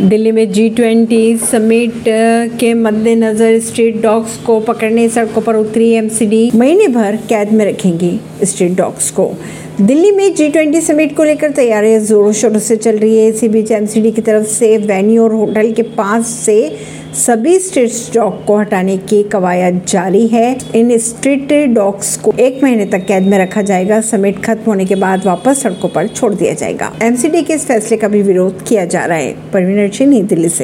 दिल्ली में G twenty summit के मद्देनजर स्ट्रीट डॉग्स को पकड़ने, सड़कों पर उतरी एमसीडी महीने भर कैद में रखेंगी स्ट्रीट डॉग्स को। दिल्ली में जी ट्वेंटी समिट को लेकर तैयारियाँ जोरों शोरों से चल रही है। इसी बीच एमसीडी की तरफ़ से वेन्यू और होटल के पास से सभी स्ट्रीट डॉग को हटाने की कवायद जारी है। इन स्ट्रीट डॉग्स को एक महीने तक कैद में रखा जाएगा। समिट खत्म होने के बाद वापस सड़कों पर छोड़ दिया जाएगा। एमसीडी के इस फैसले का भी विरोध किया जा रहा है। परवीन नई दिल्ली से।